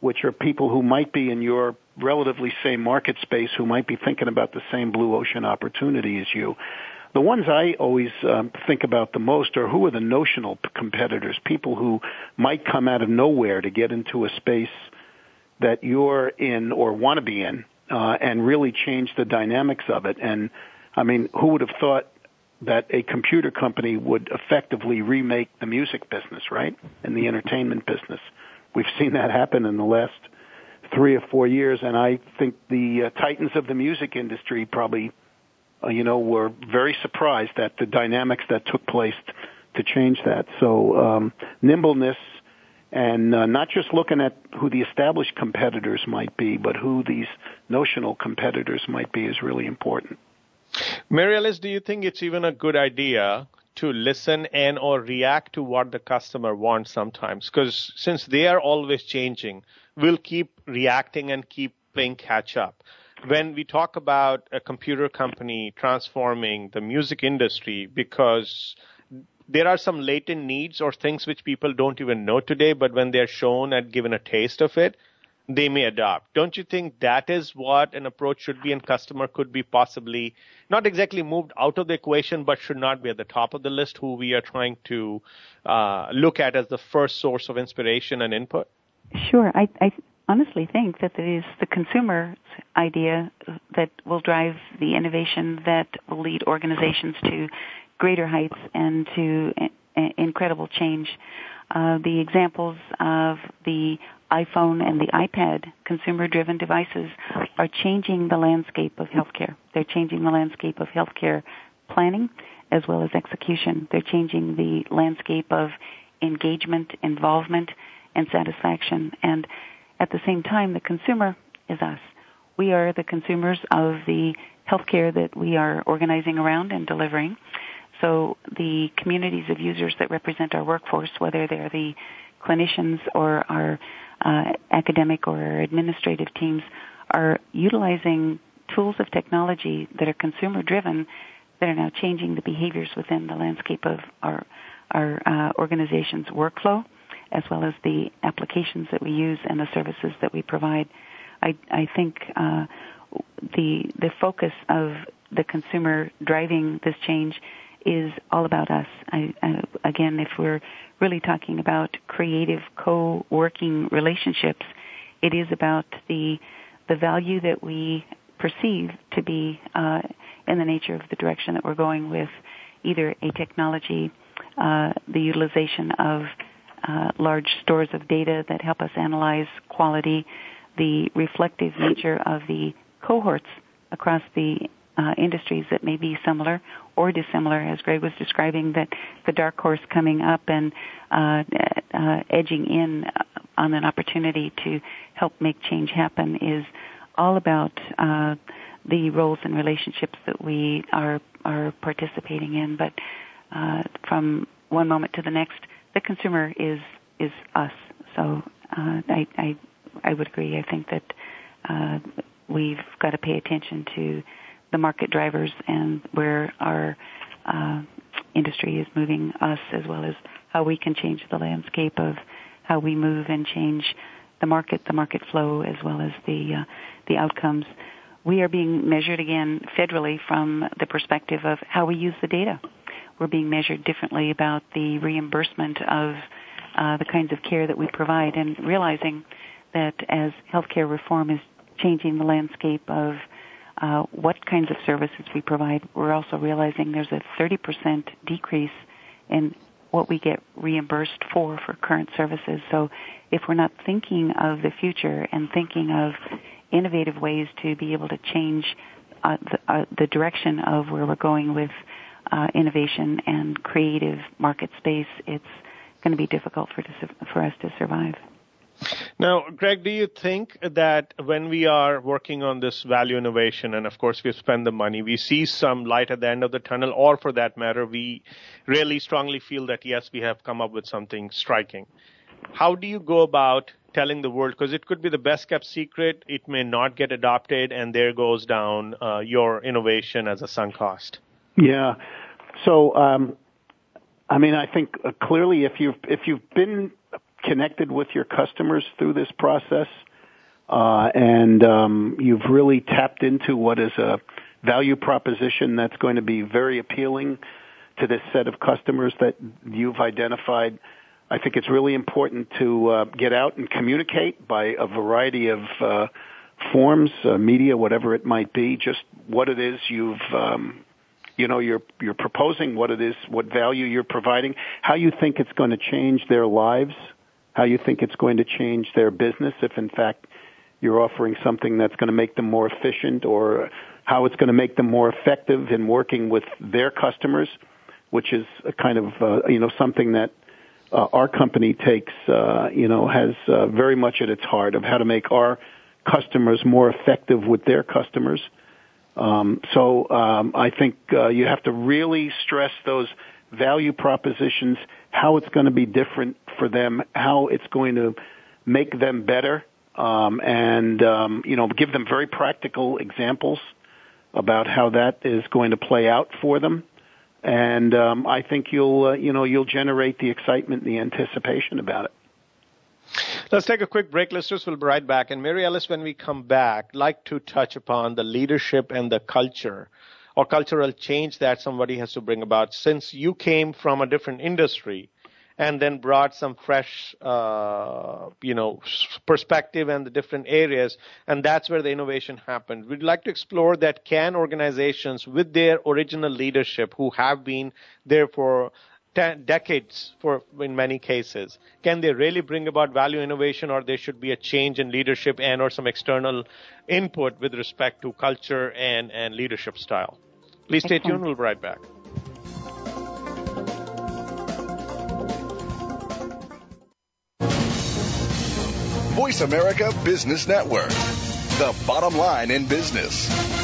which are people who might be in your relatively same market space, who might be thinking about the same blue ocean opportunity as you. The ones I always um, think about the most are who are the notional competitors, people who might come out of nowhere to get into a space that you're in or want to be in, uh, and really change the dynamics of it. And I mean, who would have thought that a computer company would effectively remake the music business, right? And the entertainment business. We've seen that happen in the last three or four years, and I think the uh, titans of the music industry probably, you know, were very surprised at the dynamics that took place to change that. So um, nimbleness, and uh, not just looking at who the established competitors might be, but who these notional competitors might be is really important. Mary Alice, do you think it's even a good idea to listen and or react to what the customer wants sometimes? Because since they are always changing, we'll keep reacting and keep playing catch up. When we talk about a computer company transforming the music industry because there are some latent needs or things which people don't even know today, but when they're shown and given a taste of it, they may adopt. Don't you think that is what an approach should be and customer could be possibly not exactly moved out of the equation, but should not be at the top of the list who we are trying to uh, look at as the first source of inspiration and input? Sure. I, I honestly think that it is the consumer's idea that will drive the innovation that will lead organizations to greater heights and to incredible change. Uh, the examples of the iPhone and the iPad, consumer driven devices, are changing the landscape of healthcare. They're changing the landscape of healthcare planning as well as execution. They're changing the landscape of engagement, involvement, and satisfaction. And at the same time, the consumer is us. We are the consumers of the healthcare that we are organizing around and delivering. So the communities of users that represent our workforce, whether they're the clinicians or our uh, academic or administrative teams, are utilizing tools of technology that are consumer driven that are now changing the behaviors within the landscape of our our uh, organization's workflow, as well as the applications that we use and the services that we provide. I, I think uh, the the focus of the consumer driving this change is all about us. I, I, again, if we're really talking about creative co-working relationships, it is about the the value that we perceive to be uh, in the nature of the direction that we're going with either a technology, uh, the utilization of uh, large stores of data that help us analyze quality, the reflective nature of the cohorts across the uh, industries that may be similar or dissimilar, as Greg was describing, that the dark horse coming up and uh, uh, edging in on an opportunity to help make change happen is all about uh, the roles and relationships that we are are participating in. But uh, from one moment to the next, the consumer is is us. So uh, I, I I would agree. I think that uh, we've got to pay attention to the market drivers and where our uh, industry is moving us, as well as how we can change the landscape of how we move and change the market, the market flow, as well as the uh, the outcomes. We are being measured again federally from the perspective of how we use the data we're being measured differently about the reimbursement of uh, the kinds of care that we provide and realizing that as healthcare reform is changing the landscape of uh, what kinds of services we provide, we're also realizing there's a 30% decrease in what we get reimbursed for for current services. So if we're not thinking of the future and thinking of innovative ways to be able to change uh, the, uh, the direction of where we're going with uh, innovation and creative market space, it's going to be difficult for, to, for us to survive. Now, Greg, do you think that when we are working on this value innovation, and of course we spend the money, we see some light at the end of the tunnel, or for that matter, we really strongly feel that yes, we have come up with something striking. How do you go about telling the world? Because it could be the best kept secret, it may not get adopted, and there goes down uh, your innovation as a sunk cost. Yeah. So, um, I mean, I think uh, clearly if you've if you've been connected with your customers through this process, uh, and um, you've really tapped into what is a value proposition that's going to be very appealing to this set of customers that you've identified. I think it's really important to uh, get out and communicate by a variety of uh, forms, uh, media, whatever it might be, just what it is you've um, you know you're you're proposing what it is what value you're providing how you think it's going to change their lives how you think it's going to change their business if in fact you're offering something that's going to make them more efficient or how it's going to make them more effective in working with their customers which is a kind of uh, you know something that uh, our company takes uh, you know has uh, very much at its heart of how to make our customers more effective with their customers I think uh, you have to really stress those value propositions, how it's going to be different for them, how it's going to make them better, um, and um, you know give them very practical examples about how that is going to play out for them. and um, I think you'll uh, you know you'll generate the excitement and the anticipation about it. Let's take a quick break, listeners. We'll be right back. And Mary Alice, when we come back, like to touch upon the leadership and the culture or cultural change that somebody has to bring about. Since you came from a different industry, and then brought some fresh, uh, you know, perspective and the different areas, and that's where the innovation happened. We'd like to explore that can organizations with their original leadership who have been there for ten, decades for in many cases. Can they really bring about value innovation or there should be a change in leadership and or some external input with respect to culture and and leadership style? Please stay tuned. We'll be right back. Voice America Business Network, the bottom line in business.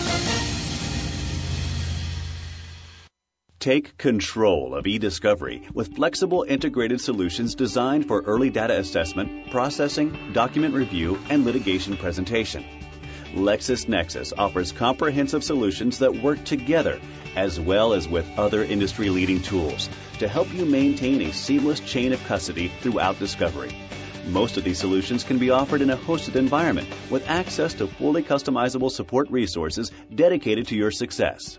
Take control of e-discovery with flexible integrated solutions designed for early data assessment, processing, document review, and litigation presentation. LexisNexis offers comprehensive solutions that work together as well as with other industry leading tools to help you maintain a seamless chain of custody throughout discovery. Most of these solutions can be offered in a hosted environment with access to fully customizable support resources dedicated to your success.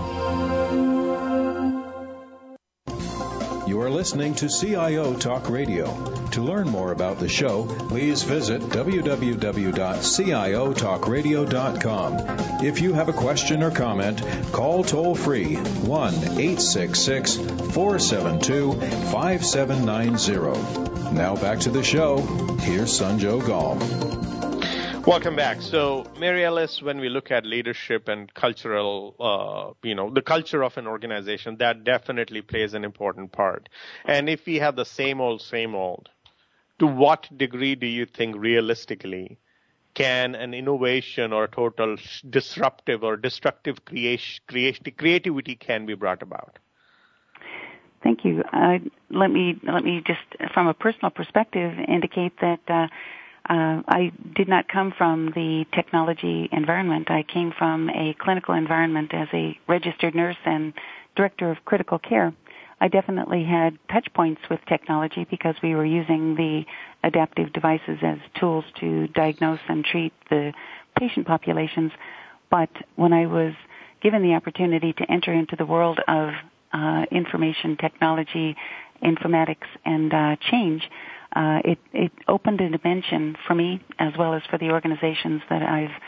Listening to CIO Talk Radio. To learn more about the show, please visit www.ciotalkradio.com. If you have a question or comment, call toll free 1 866 472 5790. Now back to the show. Here's Sanjog Aul. Welcome back. So, Mary Alice, when we look at leadership and cultural, uh, you know, the culture of an organization, that definitely plays an important part. And if we have the same old, same old, to what degree do you think realistically can an innovation or a total disruptive or destructive creation, creativity can be brought about? Thank you. Uh, let me let me just, from a personal perspective, indicate that. Uh, uh, I did not come from the technology environment. I came from a clinical environment as a registered nurse and director of critical care. I definitely had touch points with technology because we were using the adaptive devices as tools to diagnose and treat the patient populations. But when I was given the opportunity to enter into the world of uh, information technology, informatics, and uh, change, uh, it, it opened a dimension for me as well as for the organizations that I've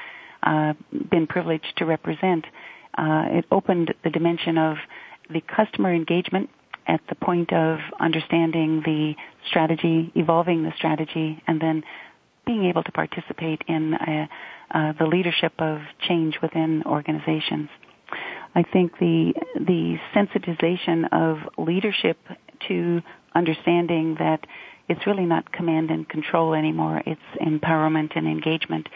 uh, been privileged to represent. Uh, it opened the dimension of the customer engagement at the point of understanding the strategy, evolving the strategy, and then being able to participate in uh, uh, the leadership of change within organizations. I think the the sensitization of leadership to understanding that it's really not command and control anymore. It's empowerment and engagement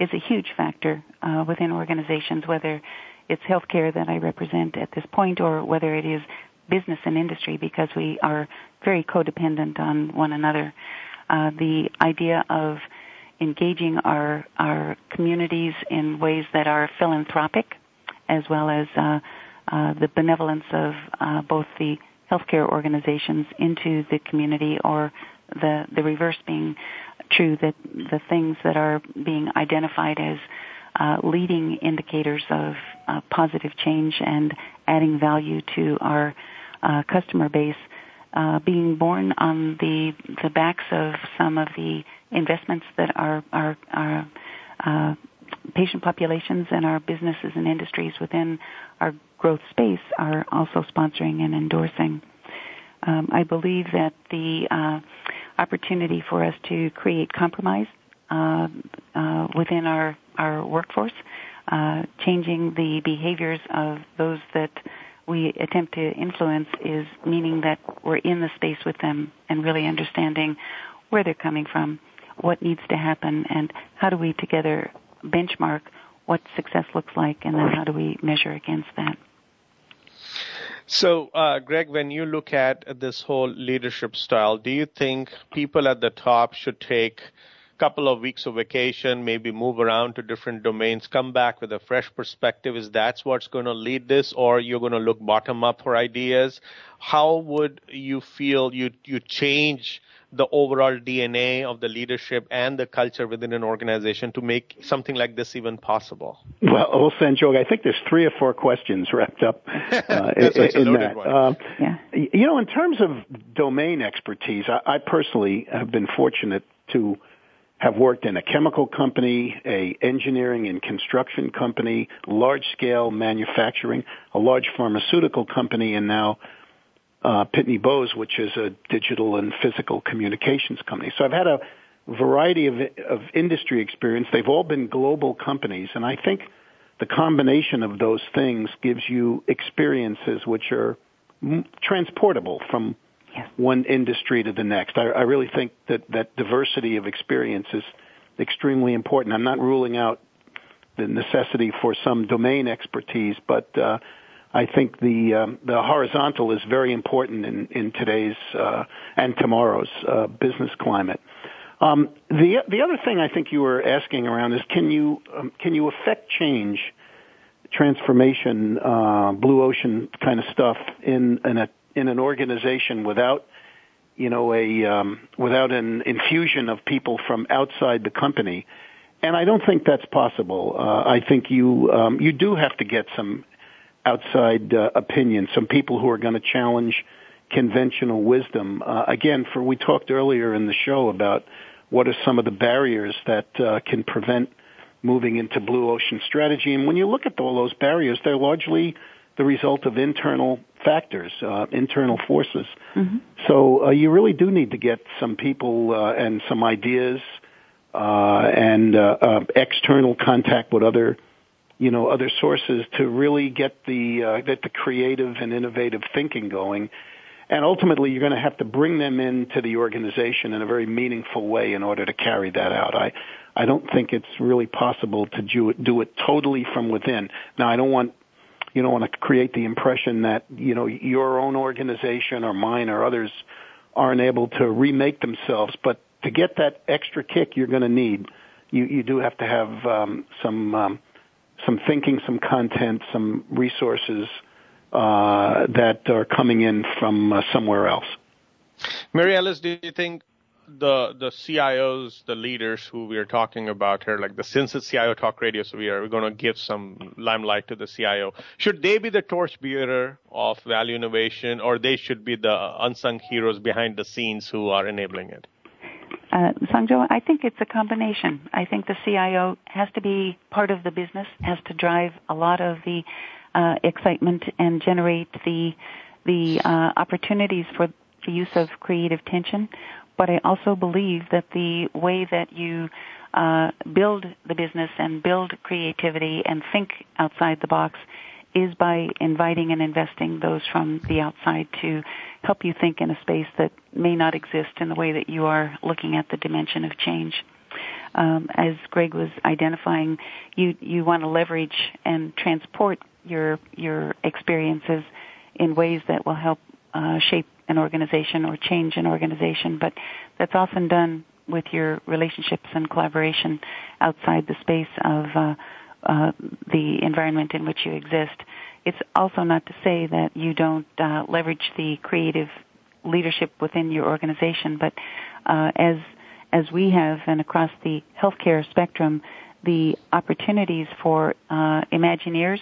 is a huge factor uh, within organizations, whether it's healthcare that I represent at this point or whether it is business and industry because we are very codependent on one another. Uh, the idea of engaging our our communities in ways that are philanthropic, as well as uh, uh, the benevolence of uh, both the healthcare organizations into the community or the the reverse being true that the things that are being identified as uh, leading indicators of uh, positive change and adding value to our uh, customer base uh, being born on the the backs of some of the investments that our our, our uh, patient populations and our businesses and industries within our growth space are also sponsoring and endorsing. Um, I believe that the uh, opportunity for us to create compromise uh, uh, within our our workforce, uh, changing the behaviors of those that we attempt to influence is meaning that we're in the space with them and really understanding where they're coming from, what needs to happen, and how do we together benchmark what success looks like, and then how do we measure against that. So, uh, Greg, when you look at this whole leadership style, do you think people at the top should take a couple of weeks of vacation, maybe move around to different domains, come back with a fresh perspective? Is that what's going to lead this, or you're going to look bottom up for ideas? How would you feel you you change the overall DNA of the leadership and the culture within an organization to make something like this even possible? Well, well Sanjog, I think there's three or four questions wrapped up <laughs> uh, in, in that. Uh, yeah. You know, in terms of domain expertise, I, I personally have been fortunate to have worked in a chemical company, a engineering and construction company, large scale manufacturing, a large pharmaceutical company, and now uh, Pitney Bowes, which is a digital and physical communications company. So I've had a variety of, of industry experience. They've all been global companies, and I think the combination of those things gives you experiences which are m- transportable from yes. one industry to the next. I, I really think that that diversity of experience is extremely important. I'm not ruling out the necessity for some domain expertise, but uh, I think the um, the horizontal is very important in in today's uh, and tomorrow's uh, business climate. Um, the the other thing I think you were asking around is can you um, can you affect change, transformation, uh, blue ocean kind of stuff in in a in an organization without you know a without an infusion of people from outside the company. And I don't think that's possible. Uh, I think you you do have to get some outside uh, opinion, some people who are going to challenge conventional wisdom. Uh, again, for we talked earlier in the show about what are some of the barriers that uh, can prevent moving into blue ocean strategy. And when you look at all those barriers, they're largely the result of internal factors, uh, internal forces. Mm-hmm. So uh, you really do need to get some people uh, and some ideas uh, and uh, uh, external contact with other you know other sources to really get the uh, get the creative and innovative thinking going. And ultimately you're going to have to bring them into the organization in a very meaningful way in order to carry that out. I i don't think it's really possible to do it do it totally from within. Now i don't want you don't want to create the impression that you know your own organization or mine or others aren't able to remake themselves but to get that extra kick you're going to need you you do have to have um some um some thinking, some content, some resources uh, that are coming in from uh, somewhere else. Mary Alice, do you think the the CIOs, the leaders who we are talking about here, like the since it's CIO Talk Radio, so we are we're going to give some limelight to the CIO. Should they be the torchbearer of value innovation, or they should be the unsung heroes behind the scenes who are enabling it? Uh, Sanjog, I think it's a combination. I think the CIO has to be part of the business, has to drive a lot of the uh, excitement and generate the the uh, opportunities for the use of creative tension. But I also believe that the way that you uh, build the business and build creativity and think outside the box is by inviting and investing those from the outside to help you think in a space that may not exist in the way that you are looking at the dimension of change. Um, as Greg was identifying, you you want to leverage and transport your your experiences in ways that will help uh, shape an organization or change an organization. But that's often done with your relationships and collaboration outside the space of uh, uh, the environment in which you exist. It's also not to say that you don't uh, leverage the creative leadership within your organization, but uh, as as we have and across the healthcare spectrum, the opportunities for uh, Imagineers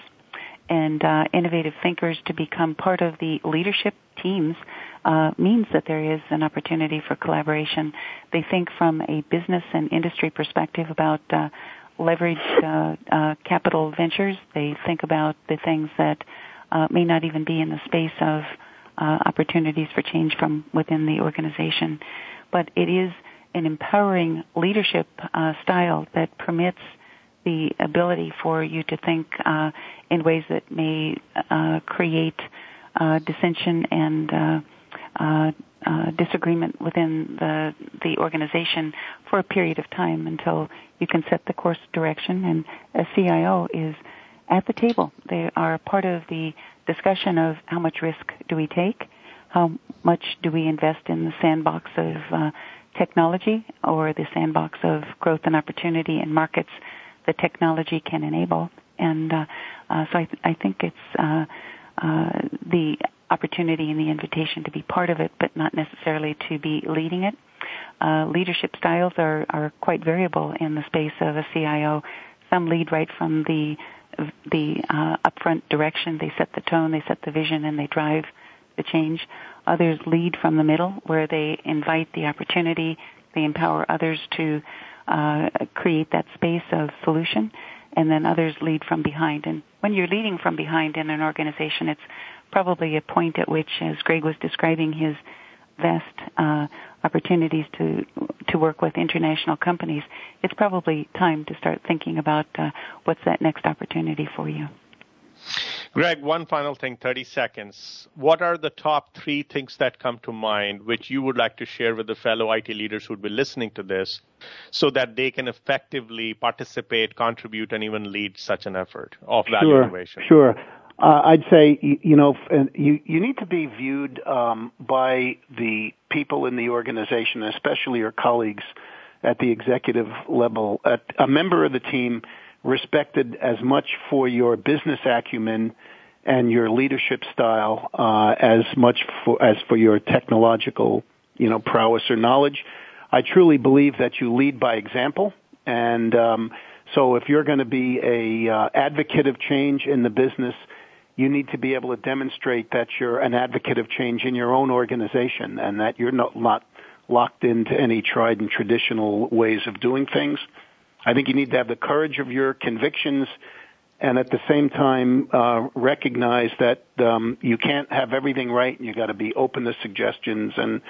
and uh, innovative thinkers to become part of the leadership teams uh, means that there is an opportunity for collaboration. They think from a business and industry perspective about uh, leveraged uh, uh, capital ventures. They think about the things that uh, may not even be in the space of uh, opportunities for change from within the organization. But it is an empowering leadership uh, style that permits the ability for you to think uh, in ways that may create dissension and uh, disagreement within the the organization for a period of time until you can set the course direction. And a CIO is at the table. They are part of the discussion of how much risk do we take, how much do we invest in the sandbox of uh, technology or the sandbox of growth and opportunity in markets that technology can enable. And uh, uh, so I, th- I, think it's uh, uh, the opportunity and the invitation to be part of it, but not necessarily to be leading it. Uh, leadership styles are, are quite variable in the space of a CIO. Some lead right from the the uh, upfront direction. They set the tone, they set the vision, and they drive the change. Others lead from the middle, where they invite the opportunity. They empower others to uh, create that space of solution, and then others lead from behind. And when you're leading from behind in an organization, it's probably a point at which, as Greg was describing his vast uh, opportunities to to work with international companies, it's probably time to start thinking about uh, what's that next opportunity for you. Greg, one final thing, 30 seconds. What are the top three things that come to mind which you would like to share with the fellow IT leaders who would be listening to this so that they can effectively participate, contribute, and even lead such an effort of value sure, innovation? Sure. Uh, I'd say you know you you need to be viewed um, by the people in the organization, especially your colleagues at the executive level. At a member of the team respected as much for your business acumen and your leadership style uh, as much for as for your technological you know prowess or knowledge. I truly believe that you lead by example, and um, so if you're going to be a uh, advocate of change in the business you need to be able to demonstrate that you're an advocate of change in your own organization and that you're not, not locked into any tried and traditional ways of doing things. I think you need to have the courage of your convictions and at the same time uh, recognize that um, you can't have everything right and you got to be open to suggestions and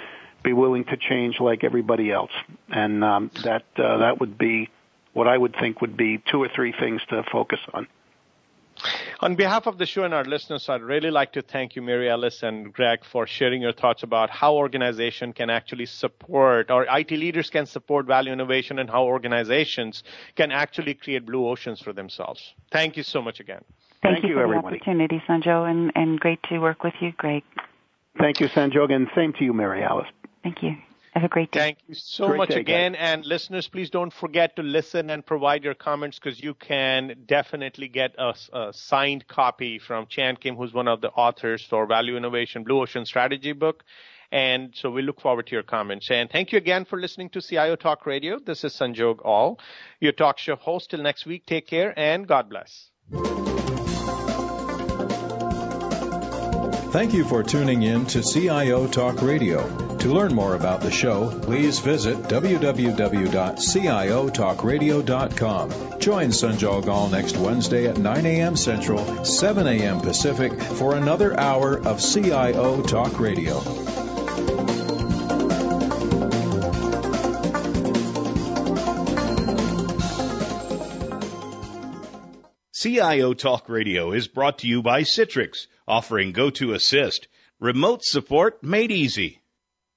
be willing to change like everybody else. And um, that uh, that would be what I would think would be two or three things to focus on. On behalf of the show and our listeners, I'd really like to thank you, Mary Alice and Greg, for sharing your thoughts about how organization can actually support, or IT leaders can support value innovation, and how organizations can actually create blue oceans for themselves. Thank you so much again. Thank, thank you, you, for everybody. the opportunity, Sanjog, and, and great to work with you, Greg. Thank you, Sanjog, and same to you, Mary Alice. Thank you. Have a great day. Thank you so great much day, again. Guys. And listeners, please don't forget to listen and provide your comments because you can definitely get a, a, signed copy from Chan Kim, who's one of the authors for Value Innovation Blue Ocean Strategy book. And so we look forward to your comments. And thank you again for listening to CIO Talk Radio. This is Sanjog Aul, your talk show host. Till next week, take care and God bless. Thank you for tuning in to CIO Talk Radio. To learn more about the show, please visit www.ciotalkradio.com. Join Sanjog Aul next Wednesday at 9 a.m. Central, 7 a.m. Pacific for another hour of CIO Talk Radio. CIO Talk Radio is brought to you by Citrix, offering go to GoToAssist, remote support made easy.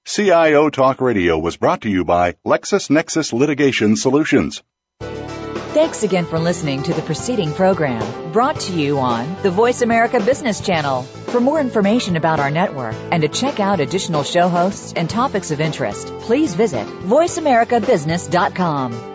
CIO Talk Radio was brought to you by LexisNexis Litigation Solutions. Thanks again for listening to the preceding program brought to you on the Voice America Business Channel. For more information about our network and to check out additional show hosts and topics of interest, please visit voiceamericabusiness.com.